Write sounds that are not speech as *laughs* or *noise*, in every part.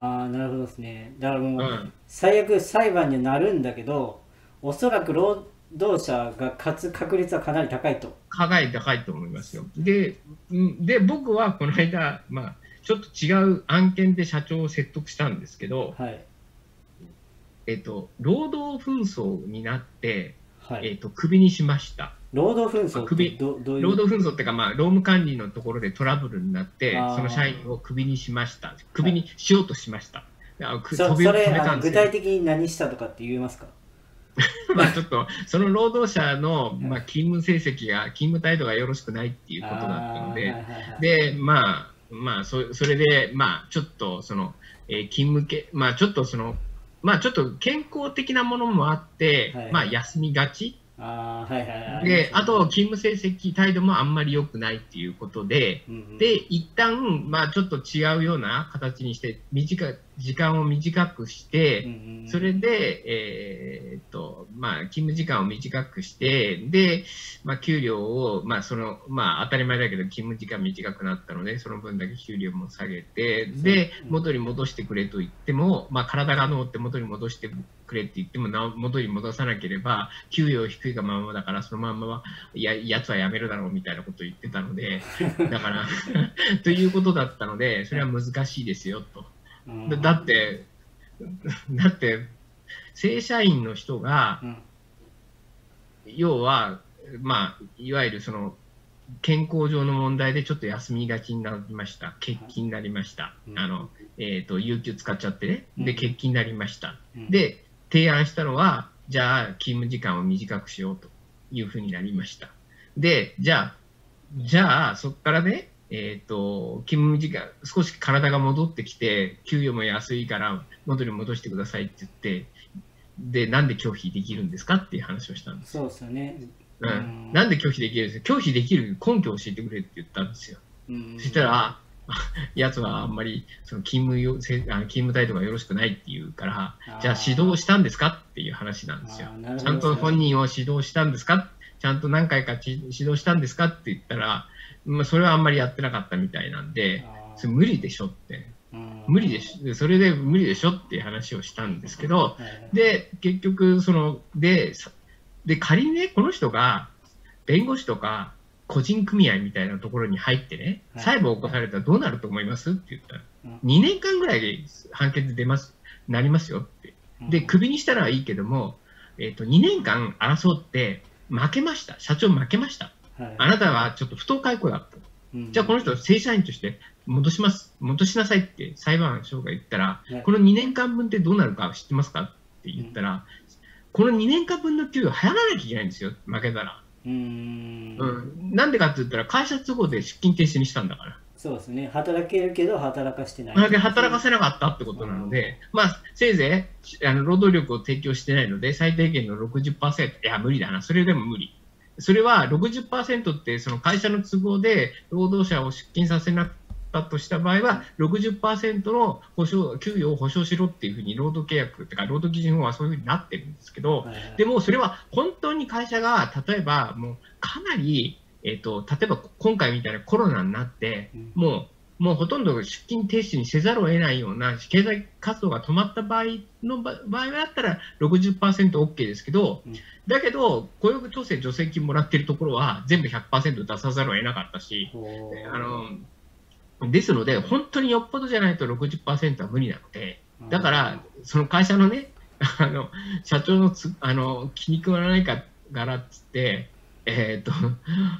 ああなるほどですね。だからもう、うん。最悪裁判になるんだけどおそらく労働者が勝つ確率はかなり高いと。かなり高いと思いますよ。で、うんで僕はこの間、まあ、ちょっと違う案件で社長を説得したんですけど、はい。えっと、労働紛争になって、はい、えっと、クビにしました。労働紛争って首どどういう？労働紛争っていうか、まあ、労務管理のところでトラブルになってその社員をクビにしました。クビにしようとしました。あくそそれ具体的に何したとかって言えますか？*laughs* まあちょっと、その労働者の、いまあ、勤務成績が、勤務態度がよろしくないっていうことだったので、はいはいはいで、まあ、まあ、そそれで、まあ、ちょっと、その、えー勤務系、まあ、ちょっとその、まあ、ちょっと健康的なものもあって、はいまあ、休みがち。あーはいはいはい。で、あと、勤務成績態度もあんまり良くないっていうことで、うんうん。で、一旦、まあ、ちょっと違うような形にして、短い、時間を短くして、それで、えーっと、まあ、勤務時間を短くして、で、まあ、給料を、まあ、その、まあ、当たり前だけど、勤務時間短くなったので、その分だけ給料も下げて、でうん、元に戻してくれと言っても、まあ、体が治って元に戻してくれって言っても、な元に戻さなければ、給料低いがままだから、そのまんまは、や、やつは辞めるだろうみたいなことを言ってたので、だから、*laughs* ということだったので、それは難しいですよ、と。うんだだって、*laughs* だって、正社員の人が、うん要は、まあ、いわゆるその、健康上の問題でちょっと休みがちになりました。欠勤になりました。うんあの、えっ、と、有給使っちゃってね。で、うん欠勤になりました。うんで、提案したのは、じゃあ、勤務時間を短くしようというふうになりました。で、じゃあ、じゃあ、そこからね、えっ、と、勤務時間、少し体が戻ってきて、給与も安いから、元に戻してくださいって言って、で、なんで拒否できるんですかっていう話をしたんです。そうですよね。うん。うん。なんで拒否できるんですか？拒否できる根拠を教えてくれって言ったんですよ。うん。そしたら、あやつはあんまりその勤務よせあの勤務態度がよろしくないって言うからじゃあ指導したんですかっていう話なんですよ。ちゃんと本人を指導したんですか？ちゃんと何回かち指導したんですかって言ったら、まあ、それはあんまりやってなかったみたいなんで、それ無理でしょって。うん無理でしょ。それで無理でしょっていう話をしたんですけど、で、結局、その、で、さで、仮にね、この人が、弁護士とか、個人組合みたいなところに入ってね、はい裁判を起こされたらどうなると思います？って言ったら、うん2年間ぐらいで判決出ます、なりますよって。で、クビにしたらはいいけども、えっ、と、2年間争って、負けました。社長負けました。はい。あなたはちょっと不当解雇だった。うん。じゃあこの人、正社員として戻します、戻しなさいって裁判所が言ったら、はい。この2年間分ってどうなるか知ってますかって言ったら、この2年間分の給与払わなきゃいけないんですよ、負けたら。うーん。うん、なんでかって言ったら、会社都合で出勤停止にしたんだから。そうですね。働けるけど働かしてない。働かせなかったってことなので、まあ、せいぜいあの労働力を提供してないので、最低限の60%、いや、無理だな、それでも無理。それは60%って、その会社の都合で労働者を出勤させなかったとした場合は、60%の保証給与を保証しろっていうふうに労働契約っていうか、労働基準法はそういうふうになってるんですけど、でもそれは本当に会社が例えばもうかなり、えっと例えば今回みたいなコロナになってうん。もうもうほとんど出勤停止にせざるを得ないような経済活動が止まった場合の場場合だったら 60%OK ですけど、うんだけど雇用調整助成金もらってるところは全部100%出さざるを得なかったし、あのですので本当によっぽどじゃないと60%は無理なので。だから、その会社のね、あの、社長のつ、あの、気に食わないからっつって、えっ、と、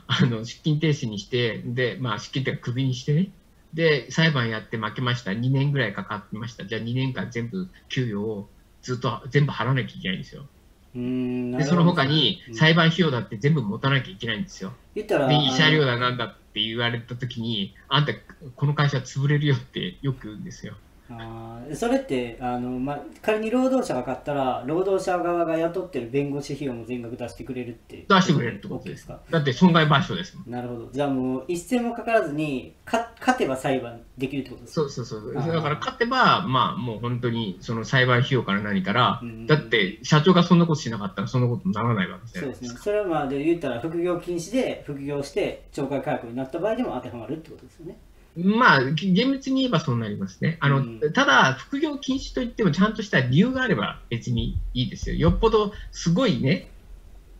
あの、出勤停止にして、で、まあ、出勤っていうかクビにしてね、で、裁判やって負けました。2年ぐらいかかってました。じゃあ2年間全部給与をずっと全部払わなきゃいけないんですよ。で、その他にうん裁判費用だって全部持たなきゃいけないんですよ。言ったらで、慰謝料あだなんだって言われた時に、あんた、この会社潰れるよってよく言うんですよ。あーそれってあの、まあ、仮に労働者が勝ったら労働者側が雇ってる弁護士費用も全額出してくれるって出してくれるってことでですすか？だって損害賠償ですもん。なるほど。じゃあもう一銭もかからずにか勝てば裁判できるってことですか？そうそうそう。だから勝てば、まあもう本当にその裁判費用から何からうん、だって社長がそんなことしなかったらそんなことにならないわけじゃそうないですか。ですね。それはまあで言ったら副業禁止で副業して懲戒解雇になった場合でも当てはまるってことですよねまあ、厳密に言えばそうなりますね。あの、うんただ、副業禁止といっても、ちゃんとした理由があれば別にいいですよ。よっぽど、すごいね、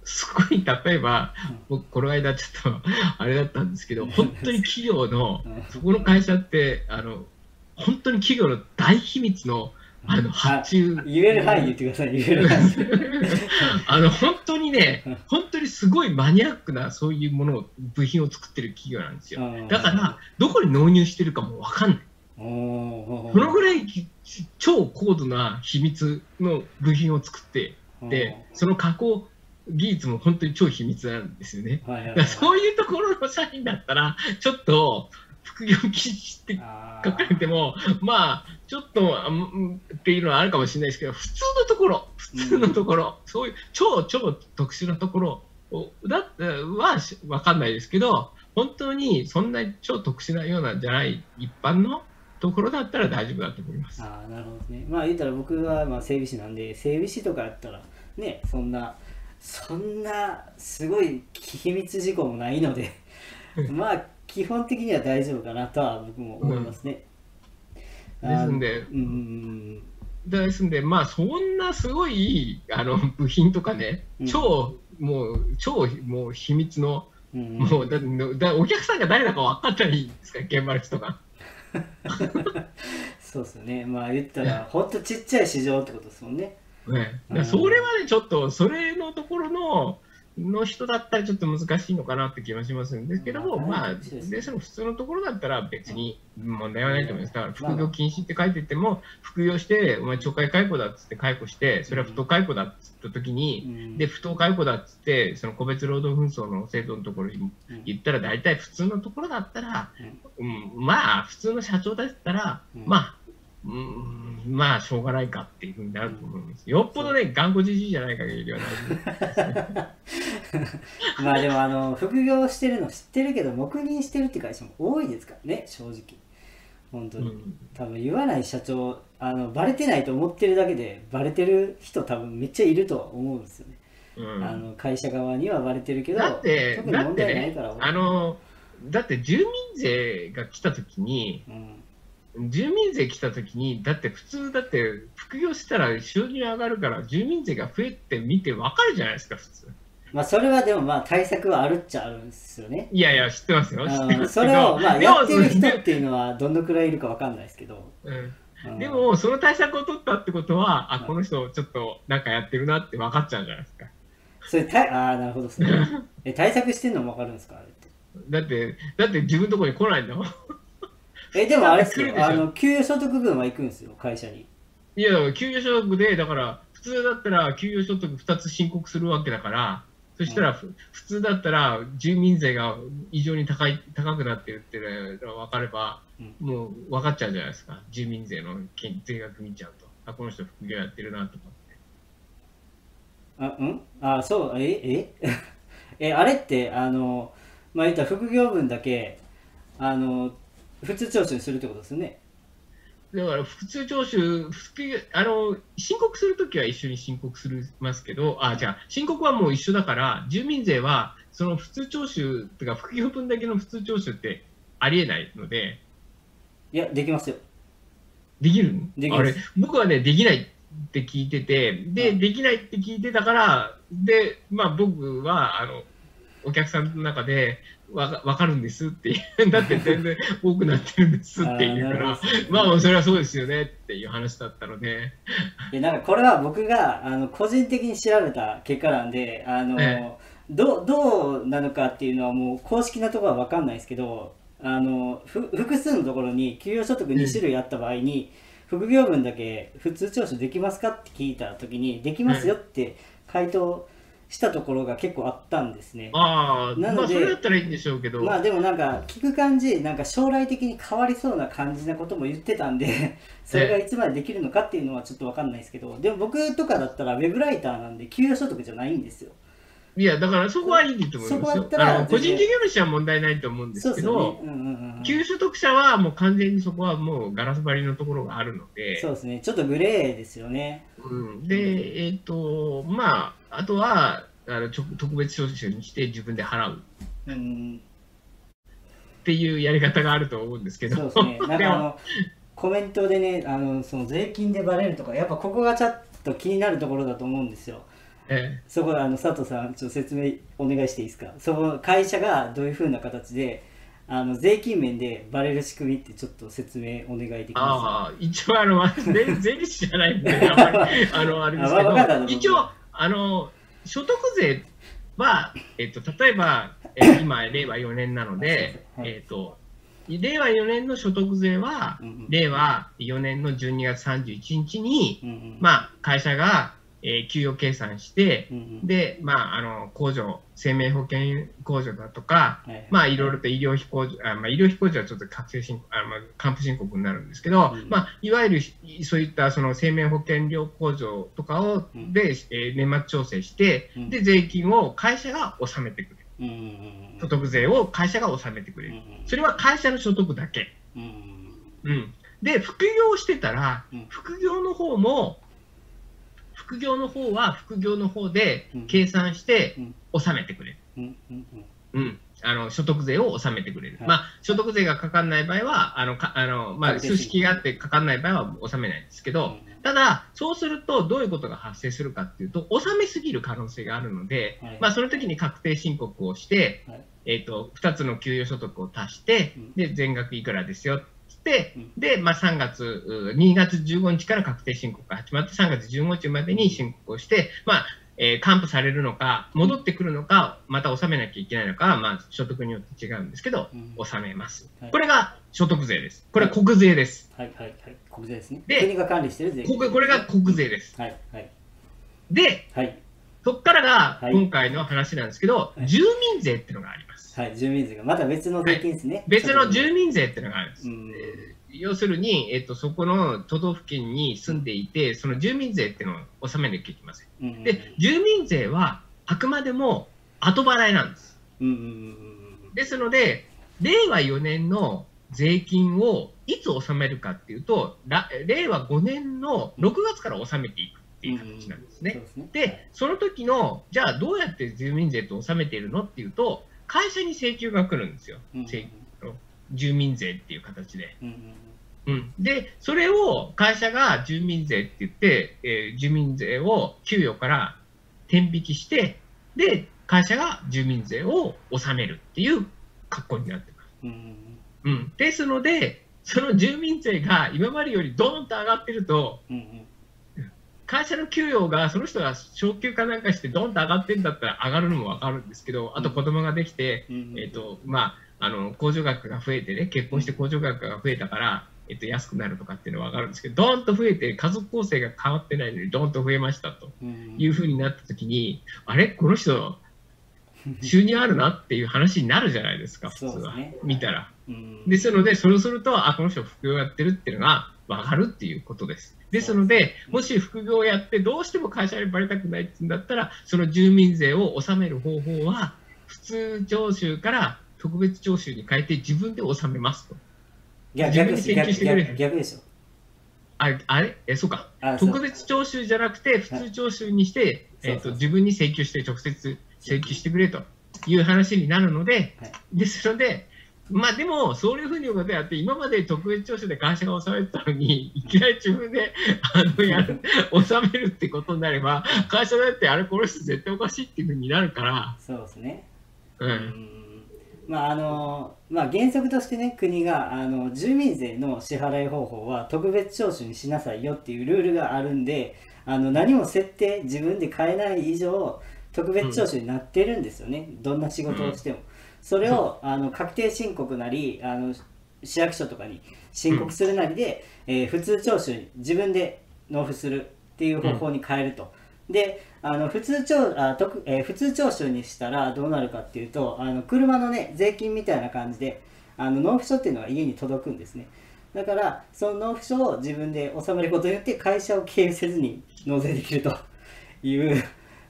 すごい、例えば、僕、この間ちょっと、あれだったんですけど、本当に企業の、うんそこの会社って、あの、本当に企業の大秘密の、あの、発注。言える範囲言ってください、言える範囲。あの、本当にね、本当にすごいマニアックな、そういうものを、部品を作ってる企業なんですよ。だから、どこに納入してるかもわかんない。おこのぐらい超高度な秘密の部品を作ってで、その加工技術も本当に超秘密なんですよね。そういうところの社員だったら、ちょっと副業禁止ってあ書かれても、まあ、ちょっとあうんっていうのはあるかもしれないですけど、普通のところ、普通のところ、そういう超超特殊なところをだってはしわかんないですけど、本当にそんな超特殊なようなんじゃない一般のところだったら大丈夫だと思います。あーなるほどねまあ言ったら僕はまあ整備士なんで整備士とかやったらねそんなそんなすごい秘密事項もないので *laughs* まあ基本的には大丈夫かなとは僕も思いますね、うんですんで。うんうんですん。で、まあ、そんなすごいあの部品とかねうん、超、もう、超もう秘密の、うんうん。もうだだお客さんが誰だか分かったらいいんですか、現場の人が。*laughs* そうですよね。まあ言ったらほんとちっちゃい市場ってことですもんね。ね、それはね、ちょっと、それのところの、の人だったらちょっと難しいのかなって気はしますんですけども、まあでその普通のところだったら別に問題はないと思います。だから副業禁止って書いてても、副業して、お前、懲戒解雇だっつって解雇して、それは不当解雇だっつった時に、うん。で、不当解雇だっつって、その個別労働紛争の制度のところにうん。言ったら、大体普通のところだったら、うん、まあ、普通の社長だったら、うん。まあ、うん、まあ、しょうがないかっていうふうになると思います。よっぽどね、頑固じじいじゃない限りは大丈夫。*laughs* まあでもあの副業してるの知ってるけど黙認してるって会社も多いですからね正直。本当に、うん。多分言わない社長あのバレてないと思ってるだけでバレてる人多分めっちゃいるとは思うんですよね、うん。あの会社側にはバレてるけどだって、特に問題ないから、あの、だって住民税が来たときに、うん住民税来たときに、だって普通、だって副業したら収入上がるから、住民税が増えてみてわかるじゃないですか、普通。まあそれはでもまあ対策はあるっちゃあるんですよね。いやいや、知ってますよ。知ってあますそれをど、まあやってる人っていうのはどのくらいいるかわかんないですけど、うん。うん。でも、その対策を取ったってことは、あ、はい。この人ちょっとなんかやってるなって分かっちゃうじゃないですか。それたああなるほどそれえ対策してんのもわかるんですかあれって。だって、だって自分のところに来ないんだもん。えでもあれですよ。あの給与所得分は行くんですよ会社に。いや、給与所得で、だから、普通だったら給与所得2つ申告するわけだから、そしたら、ふ普通だったら住民税が異常に高い高くなってるっていうのが分かれば、うん。もう分かっちゃうじゃないですか。住民税の金税額見ちゃうと。あ、この人副業やってるなとかって。あうん？あそうええ？え *laughs* あれってあのまあ言ったら副業分だけあの普通徴収するってことですよね。だから普通徴収、あの申告するときは一緒に申告するますけど、あ、じゃあ、申告はもう一緒だから、住民税はその普通徴収とか、副業分だけの普通徴収ってありえないので、いやできますよ。できるできます、僕はね、できないって聞いてて、で、うんできないって聞いてたから、で、まあ僕は、あの、お客さんの中で、わかわかるんですっていう、*laughs* だって全然多くなってるんですって言うから。まあそれはそうですよねっていう話だったの *laughs* で、でなんかこれは僕があの個人的に調べた結果なんであの、えどうどうなのかっていうのはもう公式なところは分かんないですけどあのふ複数のところに給与所得2種類あった場合に、副業分だけ普通徴収できますかって聞いた時にできますよって回答したところが結構あったんですね。ああ、なのでまあそれだったらいいんでしょうけど、まあでもなんか聞く感じなんか将来的に変わりそうな感じなことも言ってたんで *laughs* それがいつまでできるのかっていうのはちょっと分かんないですけどでも僕とかだったらウェブライターなんで給与所得じゃないんですよ。いや、だからそこはいいと思いますよ。だったらあの個人事業主は問題ないと思うんですけどですよね、うんうんうんうん。給所得者はもう完全にそこはもうガラス張りのところがあるので、そうですね。ちょっとグレーですよね。うん、で、えっ、と、まあ、あとは、あのちょ特別徴収にして自分で払う。うんっていうやり方があると思うんですけど。そうですね。なんかあのコメントでね、あのその税金でバレるとか、やっぱここがちょっと気になるところだと思うんですよ。えそこあの佐藤さんちょっと説明お願いしていいですか？その会社がどういうふうな形であの税金面でバレる仕組みってちょっと説明お願いできまああ、一応あの、税税理士じゃないんで、あんまりあの、あれですけど、た一応、あの、所得税は、えっと、例えば、え今、令和4年なので、はい。えっと、令和4年の所得税は、令和4年の12月31日に、まあ、会社が、えー給与計算して、うんうん。で、まあ、あの、控除、生命保険控除だとか、はいまあ、いろいろと医療費控除、あまあ、医療費控除はちょっと確定申告、あまあ、還付申告になるんですけど、うんまあ、いわゆるそういったその生命保険料控除とかを、うん。で、えー年末調整して、うん。で、税金を会社が納めてくれる。うんうんうん所得税を会社が納めてくれる。うんうんそれは会社の所得だけ。うんうん。で、副業してたらうん、副業の方も、副業の方は副業の方でうん。計算してうん。納めてくれる。うん。あの、所得税を納めてくれる。はい。まあ、所得税がかかんない場合は、あの、かあの、まあ、数式があってかかんない場合は納めないんですけど、ただ、そうするとどういうことが発生するかっていうと、納めすぎる可能性があるので、はい。まあ、その時に確定申告をして、はい。えっ、と、2つの給与所得を足してうん、で、全額いくらですよ、てうん、で、まあ、3月、う2月15日から確定申告が始まって、3月15日までに申告をして、まあ、えー還付されるのか、戻ってくるのか、また納めなきゃいけないのかは、まあ、所得によって違うんですけど、うん。納めます。はい。これが所得税です。これは国税です。はいはいはい。国税ですね。で国が管理してる税金。これが国税です。はいはい。で、はい。そこからがはい。今回の話なんですけど、はい。住民税っていうのがあります。はい住民税がまた別の税金ですね別の住民税っていうのがあるんです。うん要するに、えっと、そこの都道府県に住んでいて、その住民税っていうのを納めなきゃいけません。うんうんで、住民税はあくまでも後払いなんです。うんうんうんですので、令和4年の税金をいつ納めるかっていうと、ら令和5年の6月から納めていくっていう形なんですね。そうですねで、その時の、じゃあどうやって住民税と納めているのっていうと、会社に請求が来るんですよ。うん請住民税っていう形で。うんうんうん、で、それを会社が住民税って言って、えー住民税を給与から転引きして、で、会社が住民税を納めるっていう格好になってます。うんうん、ですので、その住民税が今までよりドーンと上がってると、うんうん会社の給与がその人が昇給かなんかしてドンと上がってんだったら上がるのも分かるんですけど、あと子供ができて、えっ、と、まあ、あの、控除額が増えてね、結婚して控除額が増えたから、えっと、安くなるとかっていうのは分かるんですけど、ドーンと増えて、家族構成が変わってないのに、ドーンと増えましたとうん。いうふうになったときに、あれ？この人、収入あるなっていう話になるじゃないですか、*laughs* 普通は。ね見たら。うん。ですので、そうすると、あ、この人副業やってるっていうのが分かるっていうことです。ですので、もし副業をやって、どうしても会社にバレたくないってんだったら、その住民税を納める方法は、普通徴収から特別徴収に変えて自分で納めますと。逆逆です。自分で請求してくれ逆逆でしょああれ？え、そうか。特別徴収じゃなくて、普通徴収にして、はい。えっと自分に請求して直接請求してくれという話になるので、はい。ですので、まあでも、そういうふうにことやって、今まで特別徴収で会社が納めてたのに、いきなり自分であのやる納めるってことになれば、会社だって、あれ、この人絶対おかしいっていうふうになるから、そうですね。う、うん。んまああのまあ原則としてね国があの住民税の支払い方法は特別徴収にしなさいよっていうルールがあるんであの何も設定自分で変えない以上特別徴収になってるんですよね、どんな仕事をしても、それを *laughs* あの確定申告なりあの市役所とかに申告するなりで、えー普通徴収に自分で納付するっていう方法に変えると。であの普通徴あ特、えー普通徴収にしたらどうなるかっていうとあの車のね税金みたいな感じであの納付書っていうのが家に届くんですねだからその納付書を自分で納めることによって会社を経由せずに納税できるという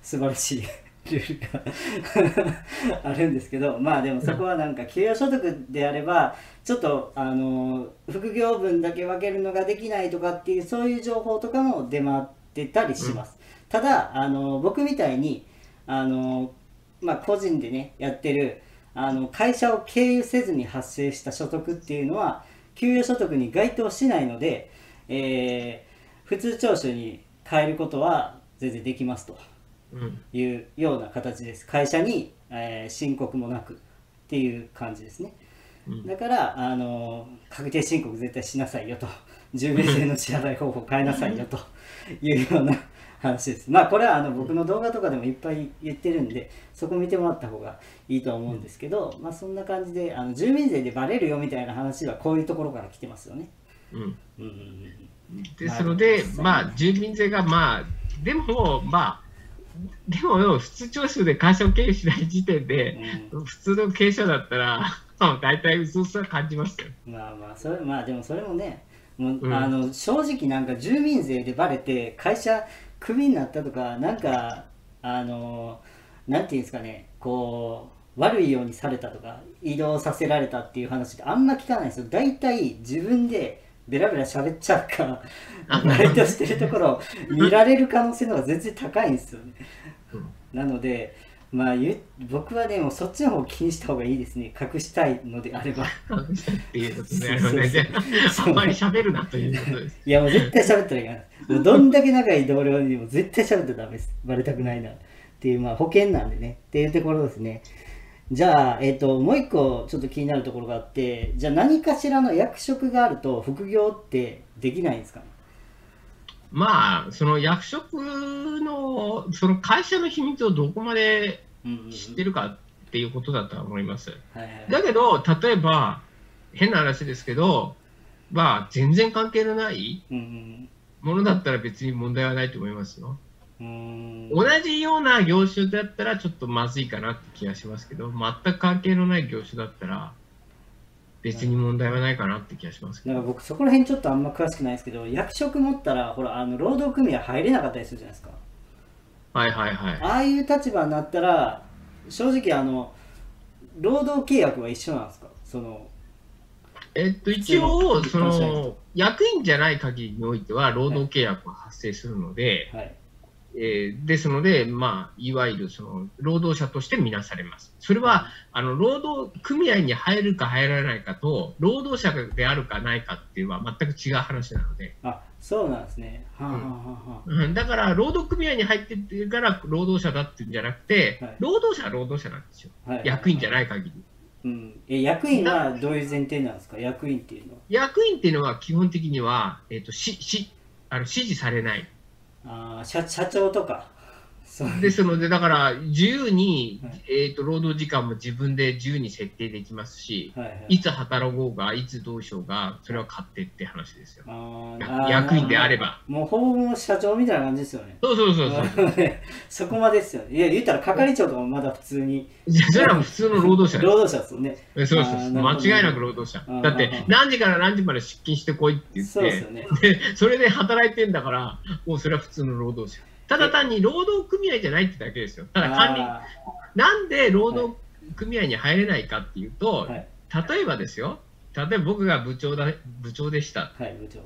素晴らしいルールがあるんですけどまあでもそこはなんか給与所得であればちょっとあの副業分だけ分けるのができないとかっていうそういう情報とかも出回ってたりします、ただあの僕みたいにあの、まあ、個人でねやってるあの会社を経由せずに発生した所得っていうのは給与所得に該当しないので、えー普通徴収に変えることは全然できますと。うんいうような形です。会社に、えー申告もなくっていう感じですね。うん。だからあの確定申告絶対しなさいよと。*laughs* 10名制の支払い方法変えなさいよというような話です。まあこれはあの僕の動画とかでもいっぱい言ってるんでそこ見てもらった方がいいとは思うんですけど、まあそんな感じであの住民税でバレるよみたいな話はこういうところから来てますよね。うん。うんですのでまあ、住民税が、まあ、でも、まあ、でもよ、普通徴収で会社を経由しない時点で、うん。普通の経営者だったら、*laughs* まあ大体薄々は感じますよ。まあまあそれまあでもそれもねもう、うん。あの正直なんか住民税でバレて会社クビになったとかなんかあのなんていうんですかねこう悪いようにされたとか移動させられたっていう話ってあんま聞かないですよ。大体自分でベラベラ喋っちゃうかあバイトしてるところを *laughs* 見られる可能性の方が全然高いんですよねうんなのでまあ僕はでもそっちの方を気にした方がいいですね隠したいのであればっていうね、ああんまり喋るなということです。いやもう絶対喋ったらいけない。もうどんだけ仲いい同僚にも絶対喋ったらダメです。バレたくないな。っていう、まあ保険なんでね。っていうところですね。じゃあ、えっ、と、もう一個ちょっと気になるところがあって、じゃあ何かしらの役職があると副業ってできないんですかね？まあ、その役職の、その会社の秘密をどこまで知ってるかっていうことだとは思います。だけど、例えば、変な話ですけど、まあ、全然関係のないうんものだったら別に問題はないと思いますよ。同じような業種だったらちょっとまずいかなって気がしますけど、全く関係のない業種だったら、別に問題はないかなって気がしますけど。なんか僕そこら辺ちょっとあんま詳しくないですけど役職持ったらほらあの労働組合入れなかったりするじゃないですか。はいはいはい。ああいう立場になったら正直あの労働契約は一緒なんですか？そのえっと、一応、その、役員じゃない限りにおいては、労働契約が発生するので、はいえーですので、まあ、いわゆるその労働者として見なされます。それは、あの労働組合に入るか入らないかと、労働者であるかないかっていうのは全く違う話なので、あそうなんですね。はあ、はあはあ。はうん。だから、労働組合に入ってってるから労働者だっていうんじゃなくて、はい。労働者は労働者なんですよ。あはい、役員じゃい、ない限り。うん、え役員はどういう前提なんですか？役員っていうのは。役員っていうのは基本的には、えっとししあの指示されない。あ社社長とか。ですので、だから自由に、はいえー、と労働時間も自分で自由に設定できますし、はいはいいつ働こうが、いつどうしようが、それは勝手って話ですよ。役員であれば。もうほぼ社長みたいな感じですよねそうそうそうそう。*laughs* そこまでですよねいや言ったら係長とかもまだ普通にいやそれは普通の労働者労です。働者ですよねえそうそうそう間違いなく労働者。だって何時から何時まで出勤してこいって言ってそうですよ、ね *laughs* でそれで働いてんだから、もうそれは普通の労働者。ただ単に労働組合じゃないってだけですよ。ただ管理、あなんで労働組合に入れないかっていうと、ーはい。例えばですよ、例えば僕が部長だ部長でした、はい部長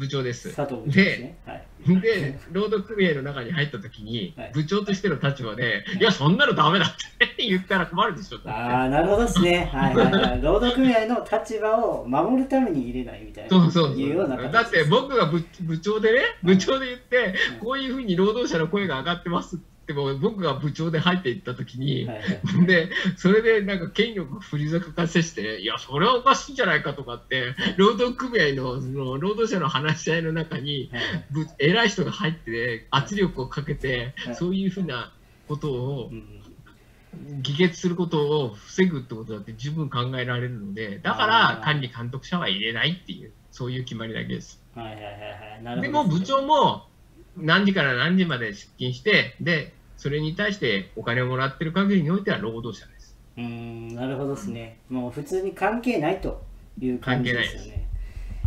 部長です。佐藤部長ですね。はい。で、労働組合の中に入ったときにはい、部長としての立場で、い。や、そんなのダメだって言ったら困るでしょ。ああなるほどですね。はいはいはい。*laughs* 労働組合の立場を守るために入れないみたいなそうそういうよう。だって僕が部部長でね、部長で言ってうん、こういうふうに労働者の声が上がってますっても、僕が部長で入っていったときに、はいはい。で、それでなんか権力を振りざかせして、いや、それはおかしいんじゃないかとかって、労働組合のその労働者の話し合いの中に、はいぶ偉い人が入って、圧力をかけてはい、そういうふうなことをうん議決することを防ぐってことだって十分考えられるので、だかあらー。管理監督者は入れないっていう、そういう決まりだけです。はいはいはいはい。でも部長も何時から何時まで出勤して、で、それに対してお金をもらってる限りにおいては労働者です。うーんなるほどですね。もう普通に関係ないという感じですよね。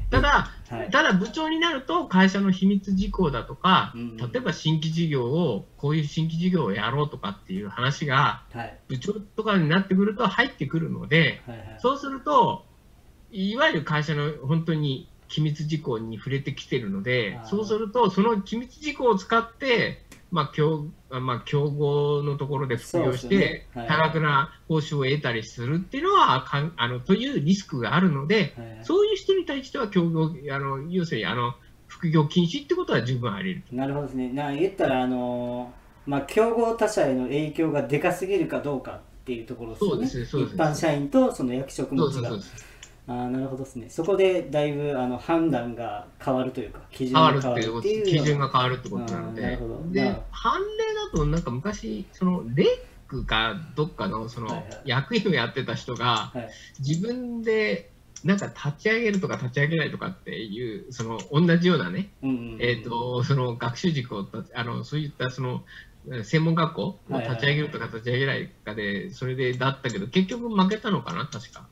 ただ、はい。ただ部長になると会社の秘密事項だとか、うん例えば新規事業を、こういう新規事業をやろうとかっていう話が、はい。部長とかになってくると入ってくるので、はいはい。そうすると、いわゆる会社の本当に機密事項に触れてきてるのでそうすると、その機密事項を使って、まあ競まあ、競合のところで副業して、多額な報酬を得たりするっていうのはかんあのというリスクがあるので、はいはいそういう人に対しては競合あの要するにあの副業禁止ってことは十分あり得る。なるほどですね。な言ったら、あのーまあ、競合他社への影響がでかすぎるかどうかっていうところですよね。そうですねそうです一般社員とその役職そうそうそう。あーなるほどですね。そこでだいぶあの判断が変わるというか、基準変わが変るっていうことわるっていう基準がが変わるってことなのでなるほどなで判例だとなんか昔そのレックかどっかのその役員をやってた人がはい。自分でなんか立ち上げるとか立ち上げないとかっていうその同じようなね、うんうんうんえー、とその学習塾をあのそういったその専門学校を立ち上げるとか立ち上げないかでそれでだったけど結局負けたのかな確か。